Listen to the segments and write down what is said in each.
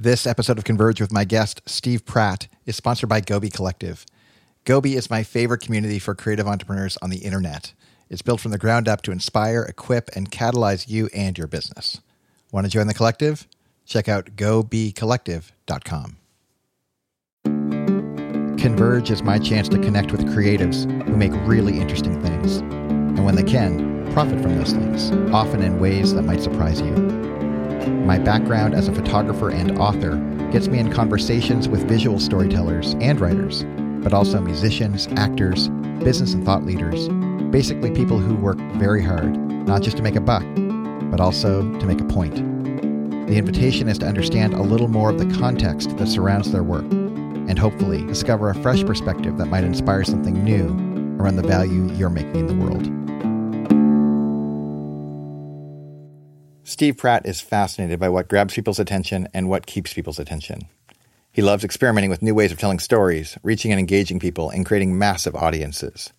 This episode of Converge with my guest, Steve Pratt, is sponsored by Goby Collective. Goby is my favorite community for creative entrepreneurs on the internet. It's built from the ground up to inspire, equip, and catalyze you and your business. Want to join the collective? Check out gobycollective.com. Converge is my chance to connect with creatives who make really interesting things. And when they can, profit from those things, often in ways that might surprise you. My background as a photographer and author gets me in conversations with visual storytellers and writers, but also musicians, actors, business and thought leaders, basically people who work very hard, not just to make a buck, but also to make a point. The invitation is to understand a little more of the context that surrounds their work and hopefully discover a fresh perspective that might inspire something new around the value you're making in the world. Steve Pratt is fascinated by what grabs people's attention and what keeps people's attention. He loves experimenting with new ways of telling stories, reaching and engaging people, and creating massive audiences.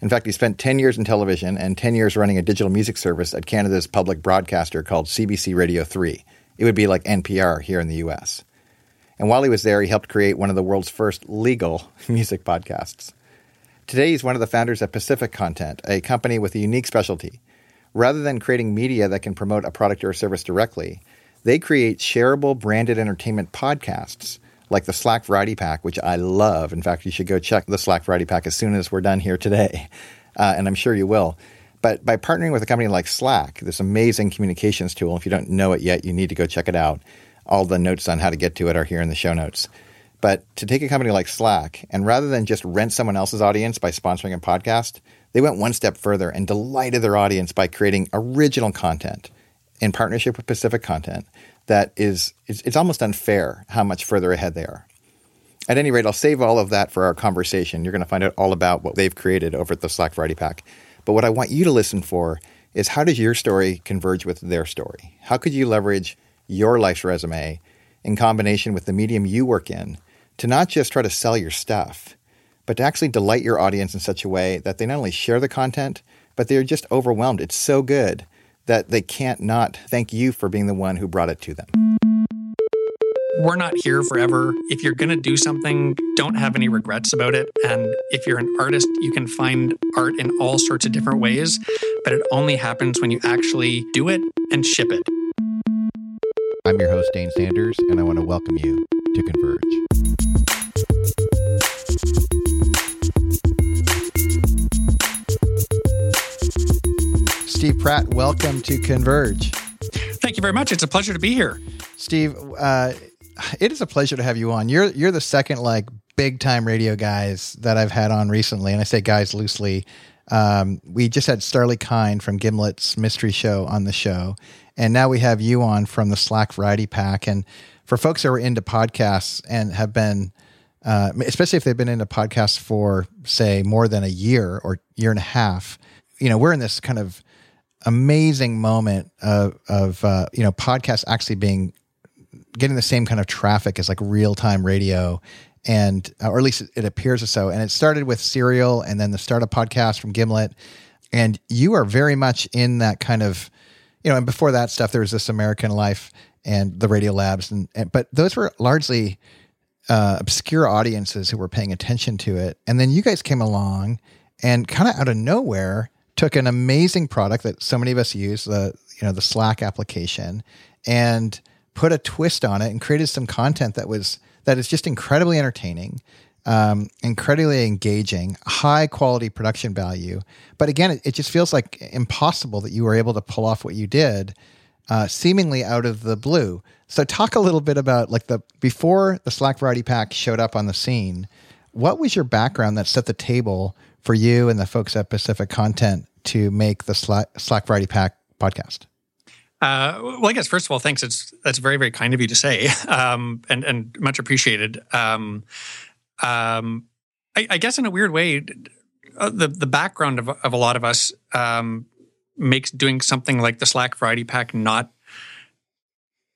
In fact, he spent 10 years in television and 10 years running a digital music service at Canada's public broadcaster called CBC Radio 3. It would be like NPR here in the US. And while he was there, he helped create one of the world's first legal music podcasts. Today, he's one of the founders of Pacific Content, a company with a unique specialty. Rather than creating media that can promote a product or a service directly, they create shareable branded entertainment podcasts like the Slack Variety Pack, which I love. In fact, you should go check the Slack Variety Pack as soon as we're done here today. Uh, and I'm sure you will. But by partnering with a company like Slack, this amazing communications tool, if you don't know it yet, you need to go check it out all the notes on how to get to it are here in the show notes. But to take a company like Slack and rather than just rent someone else's audience by sponsoring a podcast, they went one step further and delighted their audience by creating original content in partnership with Pacific Content that is it's, it's almost unfair how much further ahead they are. At any rate, I'll save all of that for our conversation. You're going to find out all about what they've created over at the Slack Variety Pack. But what I want you to listen for is how does your story converge with their story? How could you leverage your life's resume in combination with the medium you work in to not just try to sell your stuff, but to actually delight your audience in such a way that they not only share the content, but they're just overwhelmed. It's so good that they can't not thank you for being the one who brought it to them. We're not here forever. If you're going to do something, don't have any regrets about it. And if you're an artist, you can find art in all sorts of different ways, but it only happens when you actually do it and ship it. I'm your host, Dane Sanders, and I want to welcome you to Converge. Steve Pratt, welcome to Converge. Thank you very much. It's a pleasure to be here. Steve, uh, it is a pleasure to have you on. You're you're the second like big time radio guys that I've had on recently, and I say guys loosely. Um, we just had Starlee Kine from Gimlet's mystery show on the show, and now we have you on from the Slack Variety Pack. And for folks that are into podcasts and have been, uh, especially if they've been into podcasts for, say, more than a year or year and a half, you know, we're in this kind of amazing moment of, of uh, you know, podcasts actually being getting the same kind of traffic as like real time radio and uh, or at least it appears as so. And it started with Serial, and then the startup podcast from Gimlet, and you are very much in that kind of you know, and before that stuff, there was this American Life and the Radio Labs, and, and but those were largely uh, obscure audiences who were paying attention to it. And then you guys came along and kind of out of nowhere took an amazing product that so many of us use, the you know the Slack application, and put a twist on it and created some content that was that is just incredibly entertaining um, incredibly engaging, high quality production value. But again, it, it, just feels like impossible that you were able to pull off what you did, uh, seemingly out of the blue. So, talk a little bit about like the before the Slack Variety Pack showed up on the scene. What was your background that set the table for you and the folks at Pacific Content to make the Slack, Slack Variety Pack podcast? Uh, well, I guess first of all, thanks. It's that's very very kind of you to say, um, and and much appreciated. Um, um, I, I, guess in a weird way, uh, the the background of, of a lot of us um, makes doing something like the Slack Variety Pack not,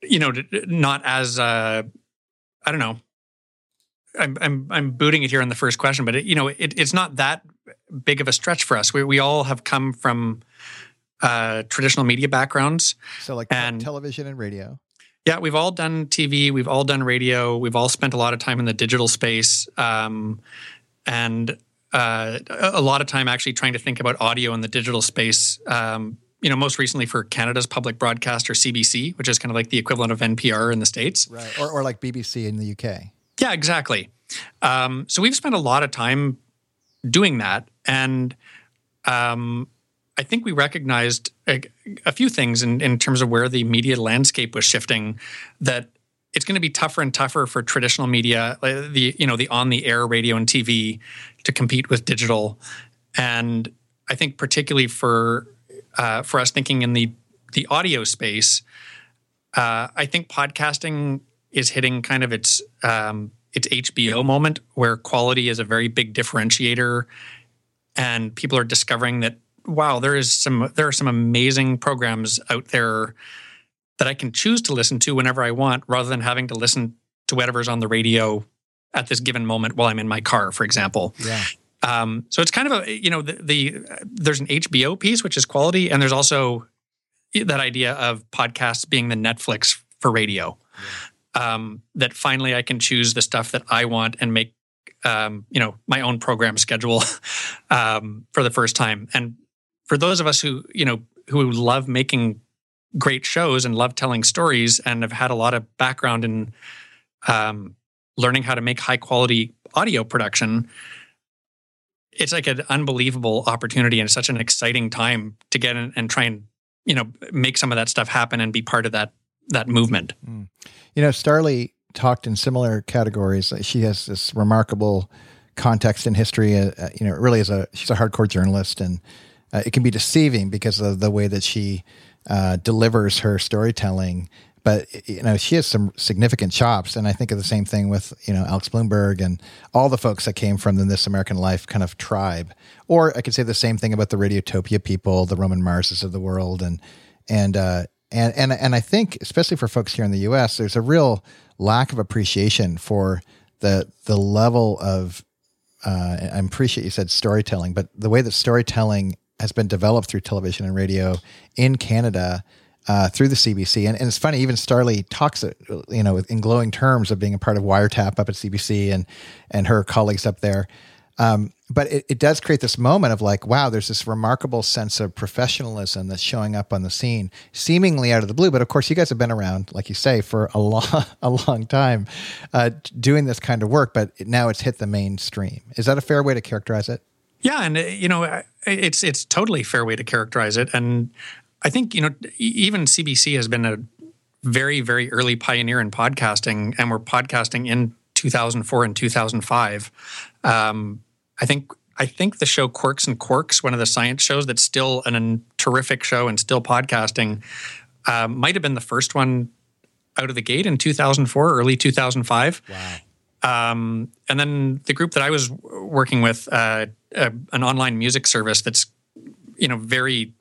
you know, not as uh, I don't know. I'm I'm I'm booting it here on the first question, but it, you know, it, it's not that big of a stretch for us. We we all have come from uh, traditional media backgrounds, so like and, television and radio. Yeah, we've all done TV, we've all done radio, we've all spent a lot of time in the digital space, um, and uh, a lot of time actually trying to think about audio in the digital space. Um, you know, most recently for Canada's public broadcaster CBC, which is kind of like the equivalent of NPR in the states, right? Or, or like BBC in the UK. Yeah, exactly. Um, so we've spent a lot of time doing that, and um, I think we recognized a, a few things in, in terms of where the media landscape was shifting. That it's going to be tougher and tougher for traditional media, the you know the on the air radio and TV, to compete with digital, and I think particularly for uh, for us thinking in the the audio space, uh, I think podcasting is hitting kind of its um, its HBO moment where quality is a very big differentiator, and people are discovering that wow, there is some there are some amazing programs out there that I can choose to listen to whenever I want, rather than having to listen to whatever's on the radio at this given moment while I'm in my car, for example. Yeah. Um, so it's kind of a you know the, the there's an HBO piece which is quality, and there's also that idea of podcasts being the Netflix for radio. Um, that finally I can choose the stuff that I want and make um, you know my own program schedule um, for the first time. And for those of us who you know who love making great shows and love telling stories and have had a lot of background in um, learning how to make high quality audio production it's like an unbelievable opportunity and such an exciting time to get in and try and you know make some of that stuff happen and be part of that that movement. Mm. You know, Starlee talked in similar categories. She has this remarkable context in history. Uh, uh, you know, really is a she's a hardcore journalist, and uh, it can be deceiving because of the way that she uh, delivers her storytelling but you know she has some significant chops and i think of the same thing with you know alex blumberg and all the folks that came from the this american life kind of tribe or i could say the same thing about the radiotopia people the roman marses of the world and and uh, and and and i think especially for folks here in the us there's a real lack of appreciation for the the level of uh, i appreciate you said storytelling but the way that storytelling has been developed through television and radio in canada uh, through the CBC. And, and, it's funny, even Starlee talks, you know, in glowing terms of being a part of Wiretap up at CBC and and her colleagues up there. Um, but it, it, does create this moment of like, wow, there's this remarkable sense of professionalism that's showing up on the scene, seemingly out of the blue. But of course, you guys have been around, like you say, for a long, a long time, uh, doing this kind of work. But now it's hit the mainstream. Is that a fair way to characterize it? Yeah, and uh, you know, it's it's totally fair way to characterize it. And I think you know even CBC has been a very very early pioneer in podcasting, and we're podcasting in 2004 and 2005. Um, I think I think the show Quirks and Quarks, one of the science shows that's still an, a terrific show and still podcasting, uh, might have been the first one out of the gate in 2004, early 2005. Wow. Um, and then the group that I was working with, uh, uh, an online music service that's you know very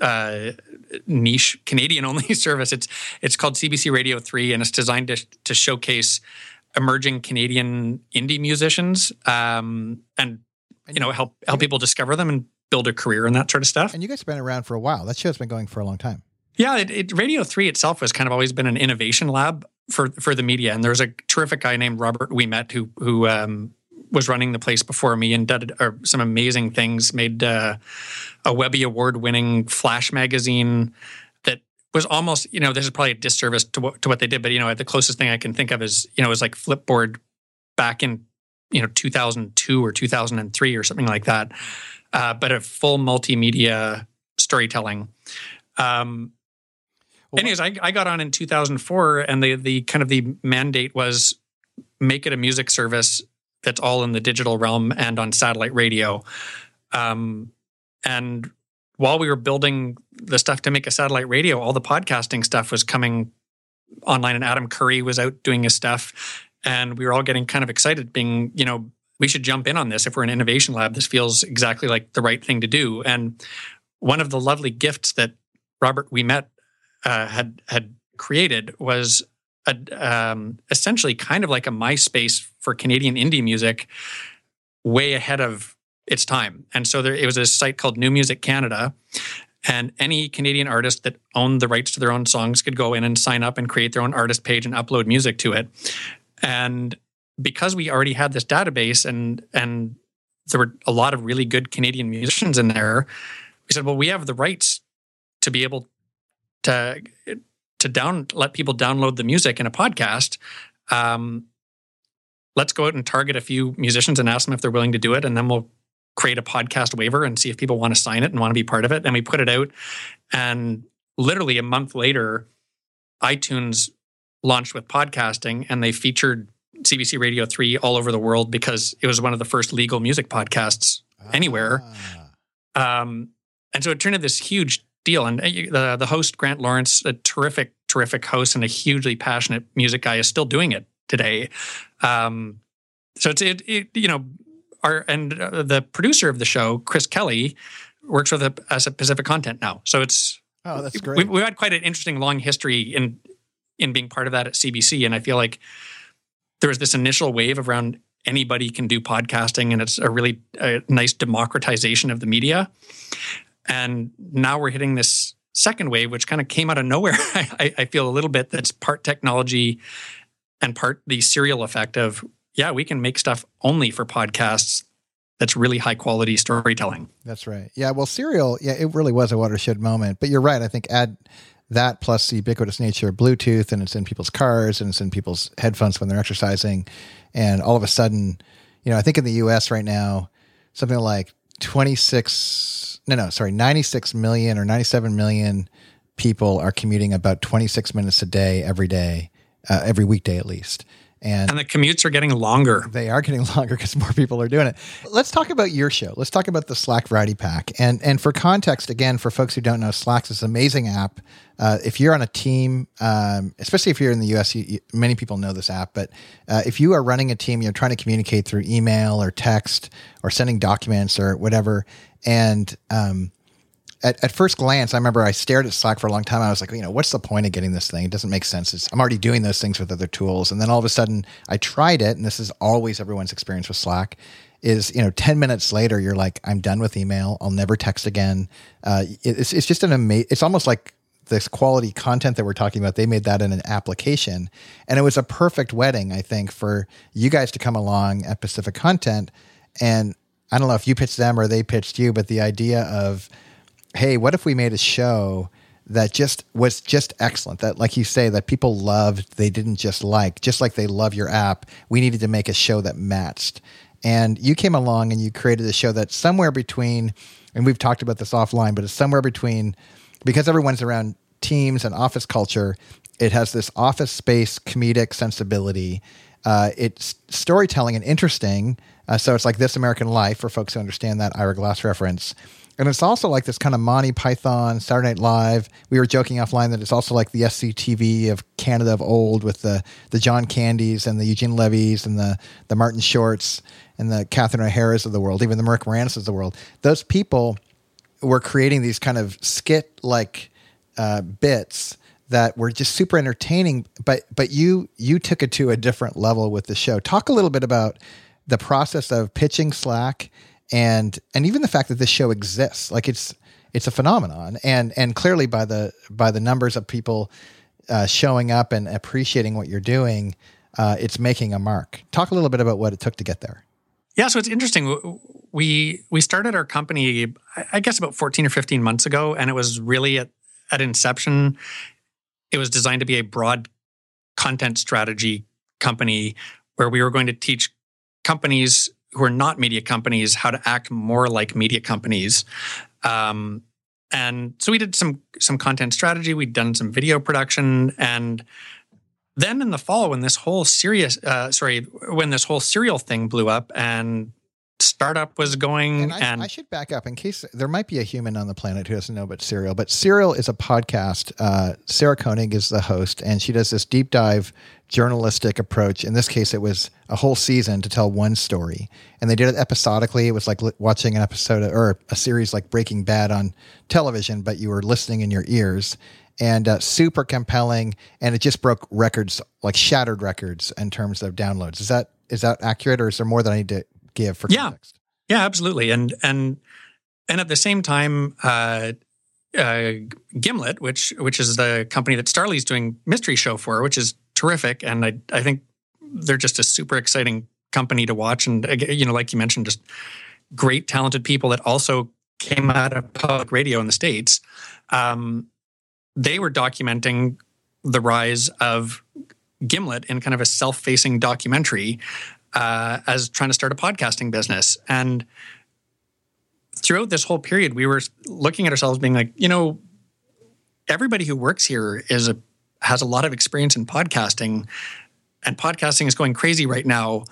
uh, niche Canadian only service. It's it's called CBC Radio Three, and it's designed to to showcase emerging Canadian indie musicians um, and you know help help people discover them and build a career and that sort of stuff. And you guys have been around for a while. That show's been going for a long time. Yeah, it, it, Radio Three itself has kind of always been an innovation lab for for the media, and there's a terrific guy named Robert Ouimet who who um, was running the place before me and did uh, some amazing things. Made uh, a Webby Award winning Flash magazine was almost you know this is probably a disservice to what to what they did, but you know the closest thing I can think of is you know it was like Flipboard back in you know 2002 or 2003 or something like that, uh, but a full multimedia storytelling. Um, well, anyways, I, I got on in 2004, and the the kind of the mandate was make it a music service that's all in the digital realm and on satellite radio. Um, and while we were building the stuff to make a satellite radio, all the podcasting stuff was coming online, and Adam Curry was out doing his stuff. And we were all getting kind of excited, being, you know, we should jump in on this. If we're an innovation lab, this feels exactly like the right thing to do. And one of the lovely gifts that Robert Ouimet uh, had had created was a, um, essentially kind of like a MySpace for Canadian indie music, way ahead of its time. And so there, it was a site called New Music Canada, and any Canadian artist that owned the rights to their own songs could go in and sign up and create their own artist page and upload music to it. And because we already had this database and and there were a lot of really good Canadian musicians in there, we said, well, we have the rights to be able to to down let people download the music in a podcast. Um, let's go out and target a few musicians and ask them if they're willing to do it, and then we'll create a podcast waiver and see if people want to sign it and want to be part of it. And we put it out, and literally a month later, iTunes launched with podcasting, and they featured CBC Radio 3 all over the world because it was one of the first legal music podcasts anywhere. Ah. Um, and so it turned into this huge deal. And uh, the, the host, Grant Lawrence, a terrific, terrific host and a hugely passionate music guy, is still doing it today. Um, so it's, it, it, you know, our, and uh, the producer of the show, Chris Kelly, works with us at Pacific Content now. So it's, oh, that's great. We, we've had quite an interesting long history in, in being part of that at CBC. And I feel like there was this initial wave around anybody can do podcasting and it's a really nice democratization of the media and now we're hitting this second wave which kind of came out of nowhere I, I, feel a little bit that's part technology and part the serial effect of yeah we can make stuff only for podcasts that's really high quality storytelling that's right yeah well serial yeah it really was a watershed moment but you're right i think add that plus the ubiquitous nature of Bluetooth, and it's in people's cars and it's in people's headphones when they're exercising. And all of a sudden, you know, I think in the US right now, something like 26, no, no, sorry, 96 million or 97 million people are commuting about 26 minutes a day every day, uh, every weekday at least. And, and the commutes are getting longer. They are getting longer because more people are doing it. Let's talk about your show. Let's talk about the Slack Variety Pack. And and for context, again, for folks who don't know, Slack's this amazing app. Uh, if you're on a team, um, especially if you're in the US, you, you, many people know this app. But uh, if you are running a team, you're trying to communicate through email or text or sending documents or whatever, and um, at, at first glance, I remember I stared at Slack for a long time. I was like, you know, what's the point of getting this thing? It doesn't make sense. It's, I'm already doing those things with other tools. And then all of a sudden, I tried it, and this is always everyone's experience with Slack. Is you know, ten minutes later, you're like, I'm done with email. I'll never text again. Uh, it's it's just an amazing. It's almost like this quality content that we're talking about. They made that in an application, and it was a perfect wedding, I think, for you guys to come along at Pacific Content. And I don't know if you pitched them or they pitched you, but the idea of hey, what if we made a show that just was just excellent that like you say that people loved they didn't just like just like they love your app we needed to make a show that matched. And you came along and you created a show that's somewhere between and we've talked about this offline but it's somewhere between because everyone's around teams and office culture it has this office space comedic sensibility. Uh, it's storytelling and interesting. Uh, so it's like this american life for folks who understand that ira glass reference and it's also like this kind of Monty Python, Saturday Night Live. We were joking offline that it's also like the SCTV of Canada of old with the, the John Candys and the Eugene Levy's and the, the Martin Shorts and the Catherine O'Hara's of the world, even the Mark Moranis of the world. Those people were creating these kind of skit like uh, bits that were just super entertaining. But but you you took it to a different level with the show. Talk a little bit about the process of pitching Slack and and even the fact that this show exists like it's it's a phenomenon. And and clearly by the by the numbers of people uh, showing up and appreciating what you're doing uh, it's making a mark. Talk a little bit about what it took to get there. Yeah so it's interesting. We we started our company i guess about 14 or 15 months ago and it was really at at inception. It was designed to be a broad content strategy company where we were going to teach companies who are not media companies how to act more like media companies. Um, and so we did some some content strategy. We'd done some video production, and then in the fall, when this whole serious, uh, sorry, when this whole serial thing blew up, and startup was going. And, I, and I, should back up in case there might be a human on the planet who doesn't know about Serial, but Serial is a podcast. Uh, Sarah Koenig is the host, and she does this deep dive journalistic approach. In this case, it was a whole season to tell one story, and they did it episodically. It was like watching an episode of, or a series like Breaking Bad on television, but you were listening in your ears. And uh, super compelling, and it just broke records, like shattered records in terms of downloads. Is that is that accurate, or is there more that I need to give for yeah. context. Yeah, absolutely. And and and at the same time, uh, uh, Gimlet, which which is the company that Starlee's doing mystery show for, which is terrific, and I I think they're just a super exciting company to watch, and you know, like you mentioned, just great talented people that also came out of public radio in the states. Um, they were documenting the rise of Gimlet in kind of a self-facing documentary uh, as trying to start a podcasting business and throughout this whole period, we were looking at ourselves being like, you know, everybody who works here is a has a lot of experience in podcasting, and podcasting is going crazy right now.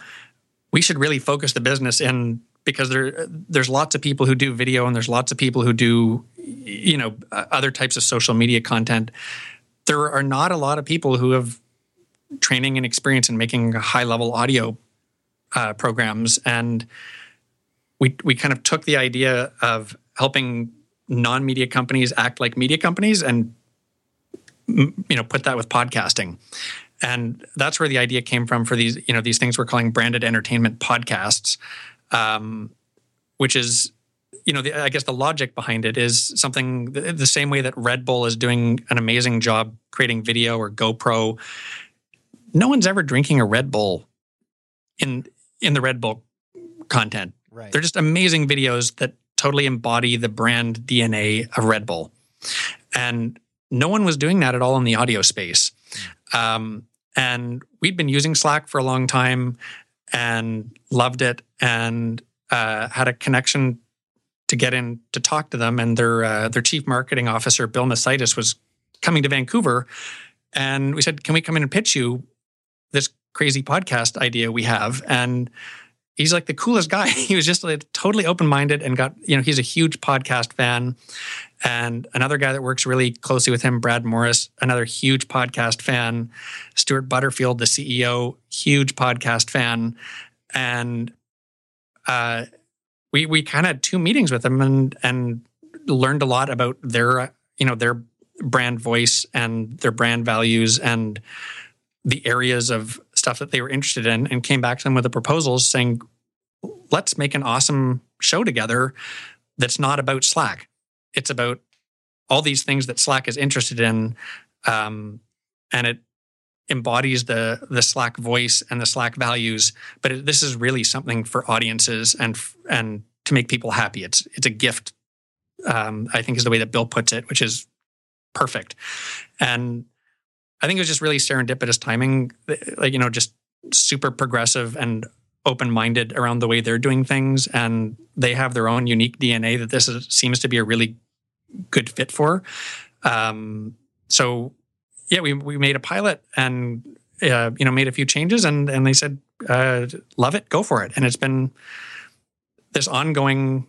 We should really focus the business in because there there's lots of people who do video and there's lots of people who do you know other types of social media content. There are not a lot of people who have training and experience in making high level audio uh, programs. And we we kind of took the idea of helping non-media companies act like media companies and you know put that with podcasting. And that's where the idea came from for these you know these things we're calling branded entertainment podcasts um, which is you know the, i guess the logic behind it is something the, the same way that red bull is doing an amazing job creating video or gopro no one's ever drinking a red bull in in the red bull content Right. They're just amazing videos that totally embody the brand DNA of Red Bull. And no one was doing that at all in the audio space. Um, and we'd been using Slack for a long time and loved it and uh, had a connection to get in to talk to them. And their uh, their chief marketing officer, Bill Macaitis, was coming to Vancouver. And we said, Can we come in and pitch you this crazy podcast idea we have? And he's like the coolest guy. he was just like totally open minded and got, you know, he's a huge podcast fan. And another guy that works really closely with him, Brad Morris, another huge podcast fan. Stewart Butterfield, the CEO, huge podcast fan. And uh, we we kind of had two meetings with them and and learned a lot about their you know their brand voice and their brand values and the areas of stuff that they were interested in and came back to them with the proposals saying, let's make an awesome show together that's not about Slack. It's about all these things that Slack is interested in. Um, and it embodies the the Slack voice and the Slack values. But it, this is really something for audiences and and to make people happy. It's it's a gift. Um, I think is the way that Bill puts it, which is perfect. And I think it was just really serendipitous timing, like, you know, just super progressive and open minded around the way they're doing things. And they have their own unique DNA that this is, seems to be a really good fit for. Um, so, yeah, we, we made a pilot and, uh, you know, made a few changes and, and they said, uh, love it, go for it. And it's been this ongoing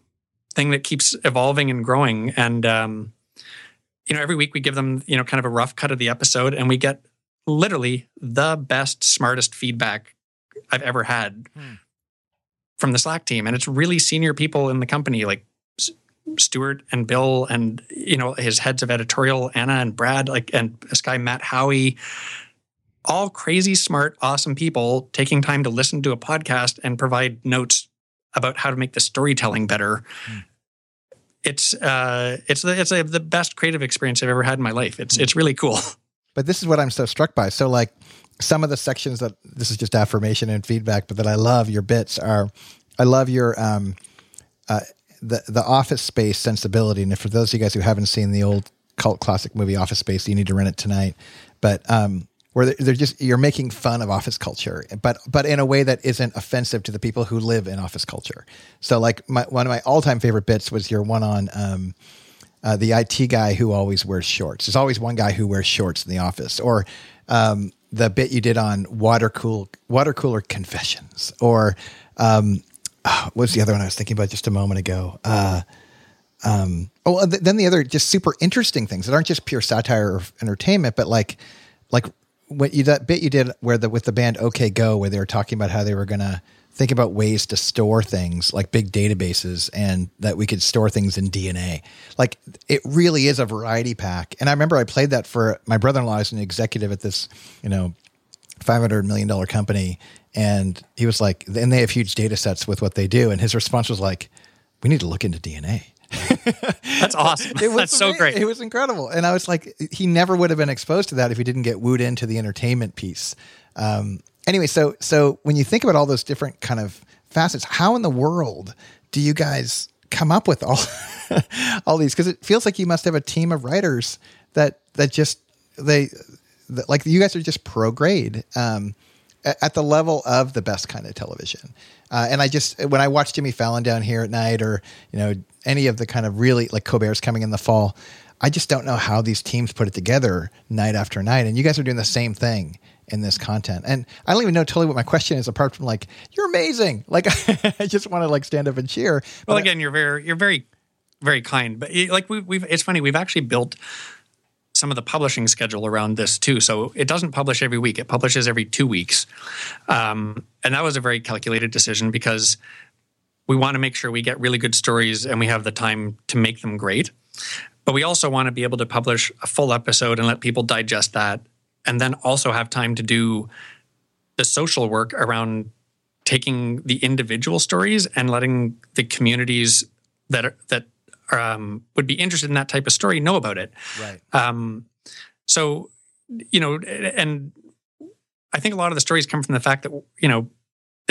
thing that keeps evolving and growing. And, um, you know, every week we give them, you know, kind of a rough cut of the episode and we get literally the best, smartest feedback I've ever had hmm. from the Slack team. And it's really senior people in the company, like Stewart and Bill and, you know, his heads of editorial, Anna and Brad, like, and this guy, Matt Haughey, all crazy, smart, awesome people taking time to listen to a podcast and provide notes about how to make the storytelling better. Hmm it's uh, it's the, it's a, the best creative experience I've ever had in my life. It's it's really cool. But this is what I'm so struck by. So like some of the sections that this is just affirmation and feedback, but that I love your bits are, I love your um, uh, the the office space sensibility. And for those of you guys who haven't seen the old cult classic movie Office Space, you need to rent it tonight. But um, where they're just you're making fun of office culture, but but in a way that isn't offensive to the people who live in office culture. So like my, one of my all time favorite bits was your one on um, uh, the IT guy who always wears shorts. There's always one guy who wears shorts in the office, or um, the bit you did on water cool water cooler confessions, or um, oh, what's the other one I was thinking about just a moment ago? Uh, um, oh, then the other just super interesting things that aren't just pure satire or entertainment, but like like what you that bit you did where the with the band OK Go where they were talking about how they were gonna think about ways to store things like big databases and that we could store things in DNA. Like it really is a variety pack. And I remember I played that for my brother-in-law is an executive at this, you know, five hundred million dollar company, and he was like, and they have huge data sets with what they do, and his response was like, "We need to look into DNA." That's awesome. it was That's so great. It was incredible. And I was like, he never would have been exposed to that if he didn't get wooed into the entertainment piece. Um, anyway, so so when you think about all those different kind of facets, how in the world do you guys come up with all all these? Because it feels like you must have a team of writers that that just they that, like you guys are just pro grade. Um, at the level of the best kind of television. Uh, and I just when I watch Jimmy Fallon down here at night, or you know any of the kind of really like Colbert's coming in the fall, I just don't know how these teams put it together night after night. And you guys are doing the same thing in this content. And I don't even know totally what my question is, apart from like you're amazing. Like I just want to like stand up and cheer. Well, but again, I, you're very you're very very kind. But like we, we've it's funny we've actually built some of the publishing schedule around this too. So it doesn't publish every week; it publishes every two weeks, um, and that was a very calculated decision because we want to make sure we get really good stories and we have the time to make them great. But we also want to be able to publish a full episode and let people digest that, and then also have time to do the social work around taking the individual stories and letting the communities that are, that um, would be interested in that type of story know about it. Right. Um, so, you know, and I think a lot of the stories come from the fact that you know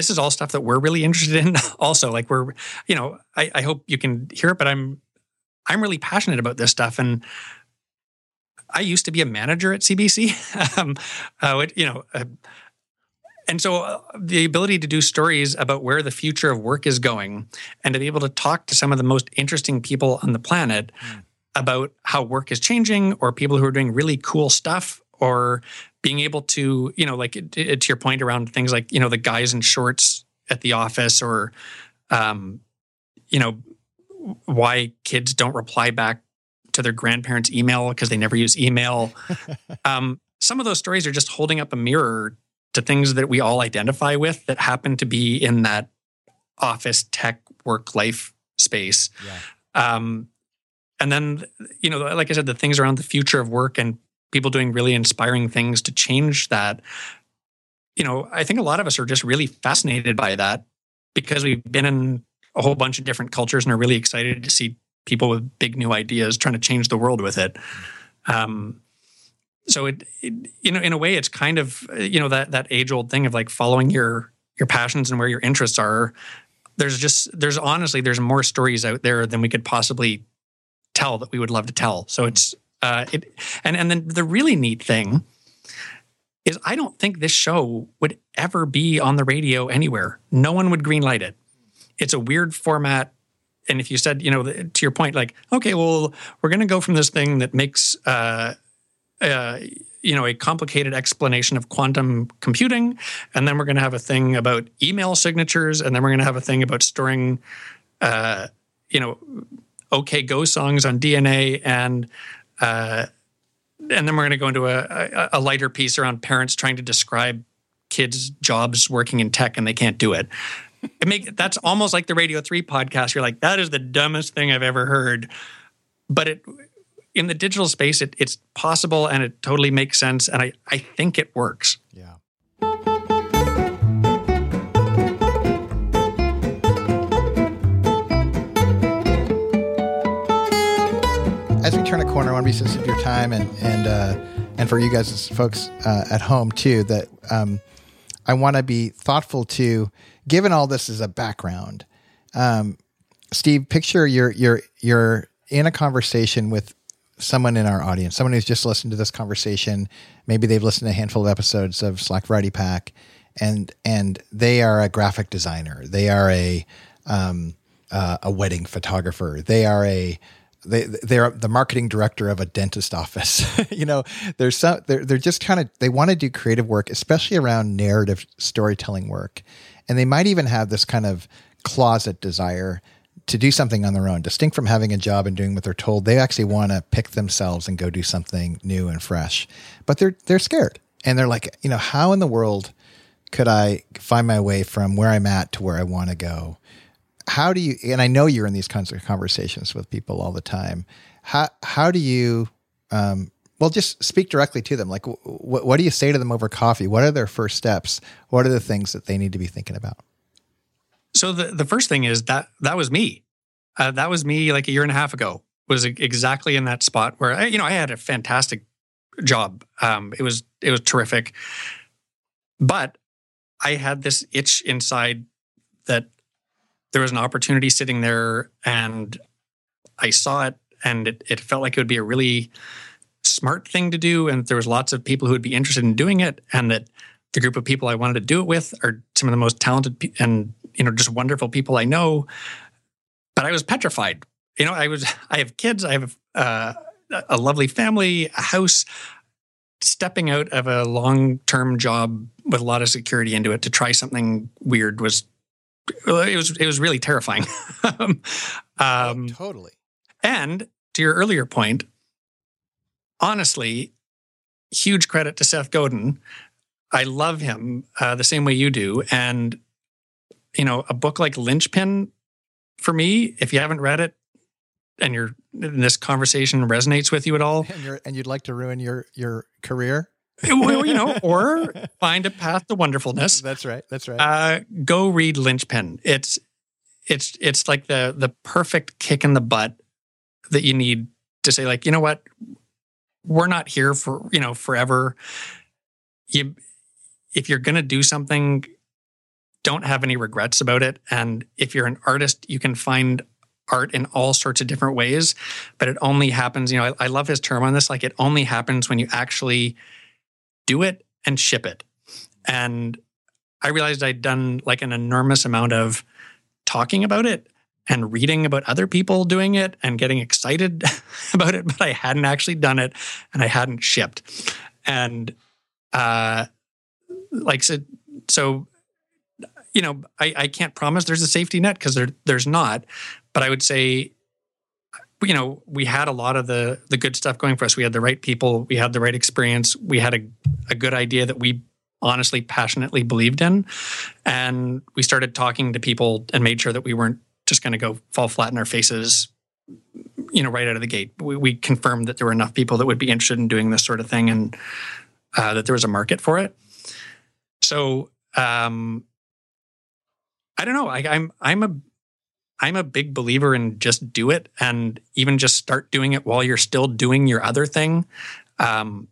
this is all stuff that we're really interested in. Also, like we're, you know, I, I hope you can hear it, but I'm I'm really passionate about this stuff and. I used to be a manager at CBC. um, uh, you know, uh, and so uh, the ability to do stories about where the future of work is going and to be able to talk to some of the most interesting people on the planet mm. about how work is changing or people who are doing really cool stuff or being able to, you know, like to your point around things like, you know, the guys in shorts at the office or, um, you know, why kids don't reply back to their grandparents' email because they never use email. um, some of those stories are just holding up a mirror to things that we all identify with that happen to be in that office tech work life space. Yeah. Um, and then, you know, like I said, the things around the future of work and people doing really inspiring things to change that. You know, I think a lot of us are just really fascinated by that because we've been in a whole bunch of different cultures and are really excited to see people with big new ideas trying to change the world with it. Um, so it, it, you know in a way it's kind of you know that that age old thing of like following your your passions and where your interests are there's just there's honestly there's more stories out there than we could possibly tell that we would love to tell so it's uh it and and then the really neat thing is i don't think this show would ever be on the radio anywhere. No one would greenlight it. It's a weird format. And if you said you know to your point like okay well we're going to go from this thing that makes uh uh, you know a complicated explanation of quantum computing and then we're going to have a thing about email signatures and then we're going to have a thing about storing uh, you know okay go songs on dna and uh, and then we're going to go into a, a, a lighter piece around parents trying to describe kids jobs working in tech and they can't do it it make that's almost like the radio 3 podcast you're like that is the dumbest thing i've ever heard but it in the digital space, it, it's possible and it totally makes sense. And I, I think it works. As we turn a corner, I want to be sensitive to your time and and uh, and for you guys, folks uh, at home too, that um, I want to be thoughtful to, given all this as a background. Um, Steve, picture you're you're you're in a conversation with someone in our audience, someone who's just listened to this conversation, maybe they've listened to a handful of episodes of Slack Variety Pack, and and they are a graphic designer, they are a um, uh, a wedding photographer, they are a they they're the marketing director of a dentist office. you know, there's some they're they're just kind of they want to do creative work, especially around narrative storytelling work, and they might even have this kind of closet desire to do something on their own, distinct from having a job and doing what they're told. They actually want to pick themselves and go do something new and fresh. But they're they're scared. And they're like, you know, how in the world could I find my way from where I'm at to where I want to go? How do you and I know you're in these kinds of conversations with people all the time. How how do you um, well, just speak directly to them. Like, what, what do you say to them over coffee? What are their first steps? What are the things that they need to be thinking about? So the, the first thing is that that was me. uh, that was me like a year and a half ago. Was exactly in that spot where I, you know I had a fantastic job. Um, it was it was terrific, but I had this itch inside that there was an opportunity sitting there, and I saw it, and it, it felt like it would be a really smart thing to do, and there was lots of people who would be interested in doing it, and that the group of people I wanted to do it with are some of the most talented and you know just wonderful people I know. But I was petrified. You know, I was I have kids. I have uh, a lovely family, a house. Stepping out of a long term job with a lot of security into it to try something weird was it was it was really terrifying. um, oh, totally. And to your earlier point, honestly, huge credit to Seth Godin. I love him uh, the same way you do, and you know, a book like Linchpin, for me, if you haven't read it, and you're this conversation resonates with you at all, and, you're, and you'd like to ruin your your career, you know, or find a path to wonderfulness. That's right. That's right. Uh, go read Linchpin. It's it's it's like the the perfect kick in the butt that you need to say, like, you know what, we're not here for you know forever. You, if you're gonna do something, don't have any regrets about it. And if you're an artist, you can find art in all sorts of different ways, but it only happens. You know, I, I love his term on this. Like, it only happens when you actually do it and ship it. And I realized I'd done like an enormous amount of talking about it and reading about other people doing it and getting excited about it, but I hadn't actually done it and I hadn't shipped. And uh like so so you know, I, I can't promise there's a safety net because there there's not. But I would say you know, we had a lot of the the good stuff going for us. We had the right people, we had the right experience, we had a, a good idea that we honestly passionately believed in. And we started talking to people and made sure that we weren't just going to go fall flat in our faces, you know, right out of the gate. We, we, confirmed that there were enough people that would be interested in doing this sort of thing and uh, that there was a market for it. So, um, I don't know. I, I'm I'm a I'm a big believer in just do it and even just start doing it while you're still doing your other thing. Um,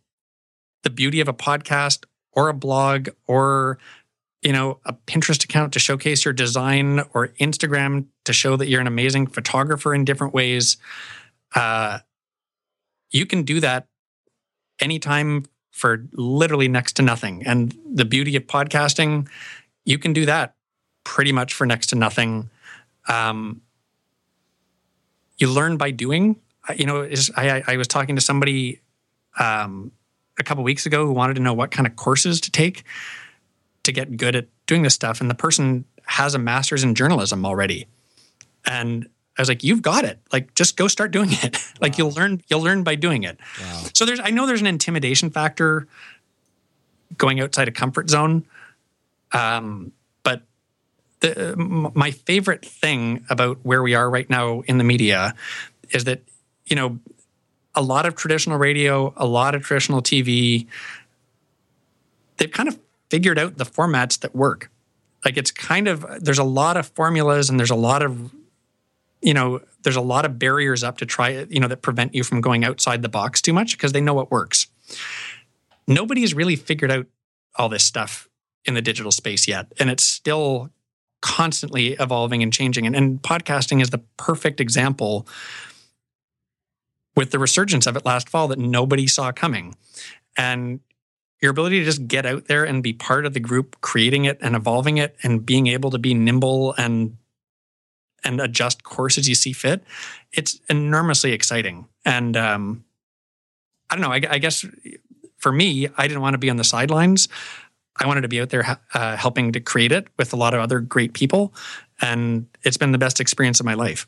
the beauty of a podcast or a blog or you know a Pinterest account to showcase your design or Instagram to show that you're an amazing photographer in different ways. Uh, you can do that anytime for literally next to nothing. And the beauty of podcasting, you can do that pretty much for next to nothing um, you learn by doing. You know, is, I, I was talking to somebody um, a couple weeks ago who wanted to know what kind of courses to take to get good at doing this stuff, and the person has a master's in journalism already, and I was like, "You've got it! Like, just go start doing it. like, wow. you'll learn. You'll learn by doing it." Wow. So there's, I know there's an intimidation factor going outside a comfort zone. Um, the, my favorite thing about where we are right now in the media is that you know a lot of traditional radio, a lot of traditional TV, they've kind of figured out the formats that work. Like it's kind of there's a lot of formulas and there's a lot of you know there's a lot of barriers up to try you know that prevent you from going outside the box too much because they know what works. Nobody's really figured out all this stuff in the digital space yet, and it's still constantly evolving and changing. And, and podcasting is the perfect example with the resurgence of it last fall that nobody saw coming. And your ability to just get out there and be part of the group creating it and evolving it and being able to be nimble and and adjust course as you see fit it's enormously exciting and um, i don't know I, I, guess for me i didn't want to be on the sidelines I wanted to be out there uh, helping to create it with a lot of other great people. And it's been the best experience of my life.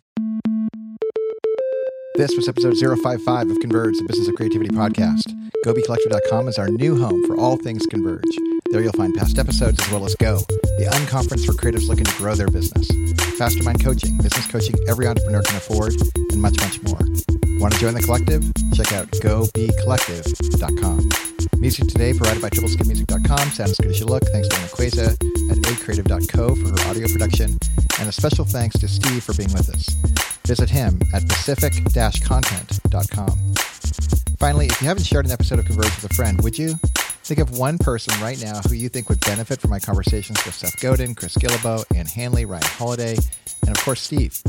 This was episode 055 of Converge, the Business of Creativity podcast. GoBeCollective.com is our new home for all things Converge. There you'll find past episodes as well as Go, the unconference for creatives looking to grow their business, Fastermind coaching, business coaching every entrepreneur can afford, and much, much more. Want to join the collective? Check out gobecollective.com. Music today provided by triplescoopmusic.com. Sound as good as you look. Thanks to Anna Queza at acreative.co for her audio production. And a special thanks to Steve for being with us. visit him at pacific-content.com. Finally, if you haven't shared an episode of Converge with a friend, would you? Think of one person right now who you think would benefit from my conversations with Seth Godin, Chris Guillebeau, Ann Handley, Ryan Holiday, and of course Steve,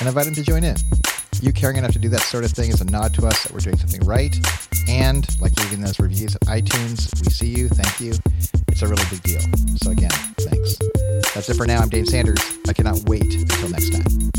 and invite him to join in. You caring enough to do that sort of thing is a nod to us that we're doing something right. And like leaving those reviews at iTunes, we see you, thank you. It's a really big deal. So again, thanks. That's it for now. I'm Dane Sanders. I cannot wait until next time.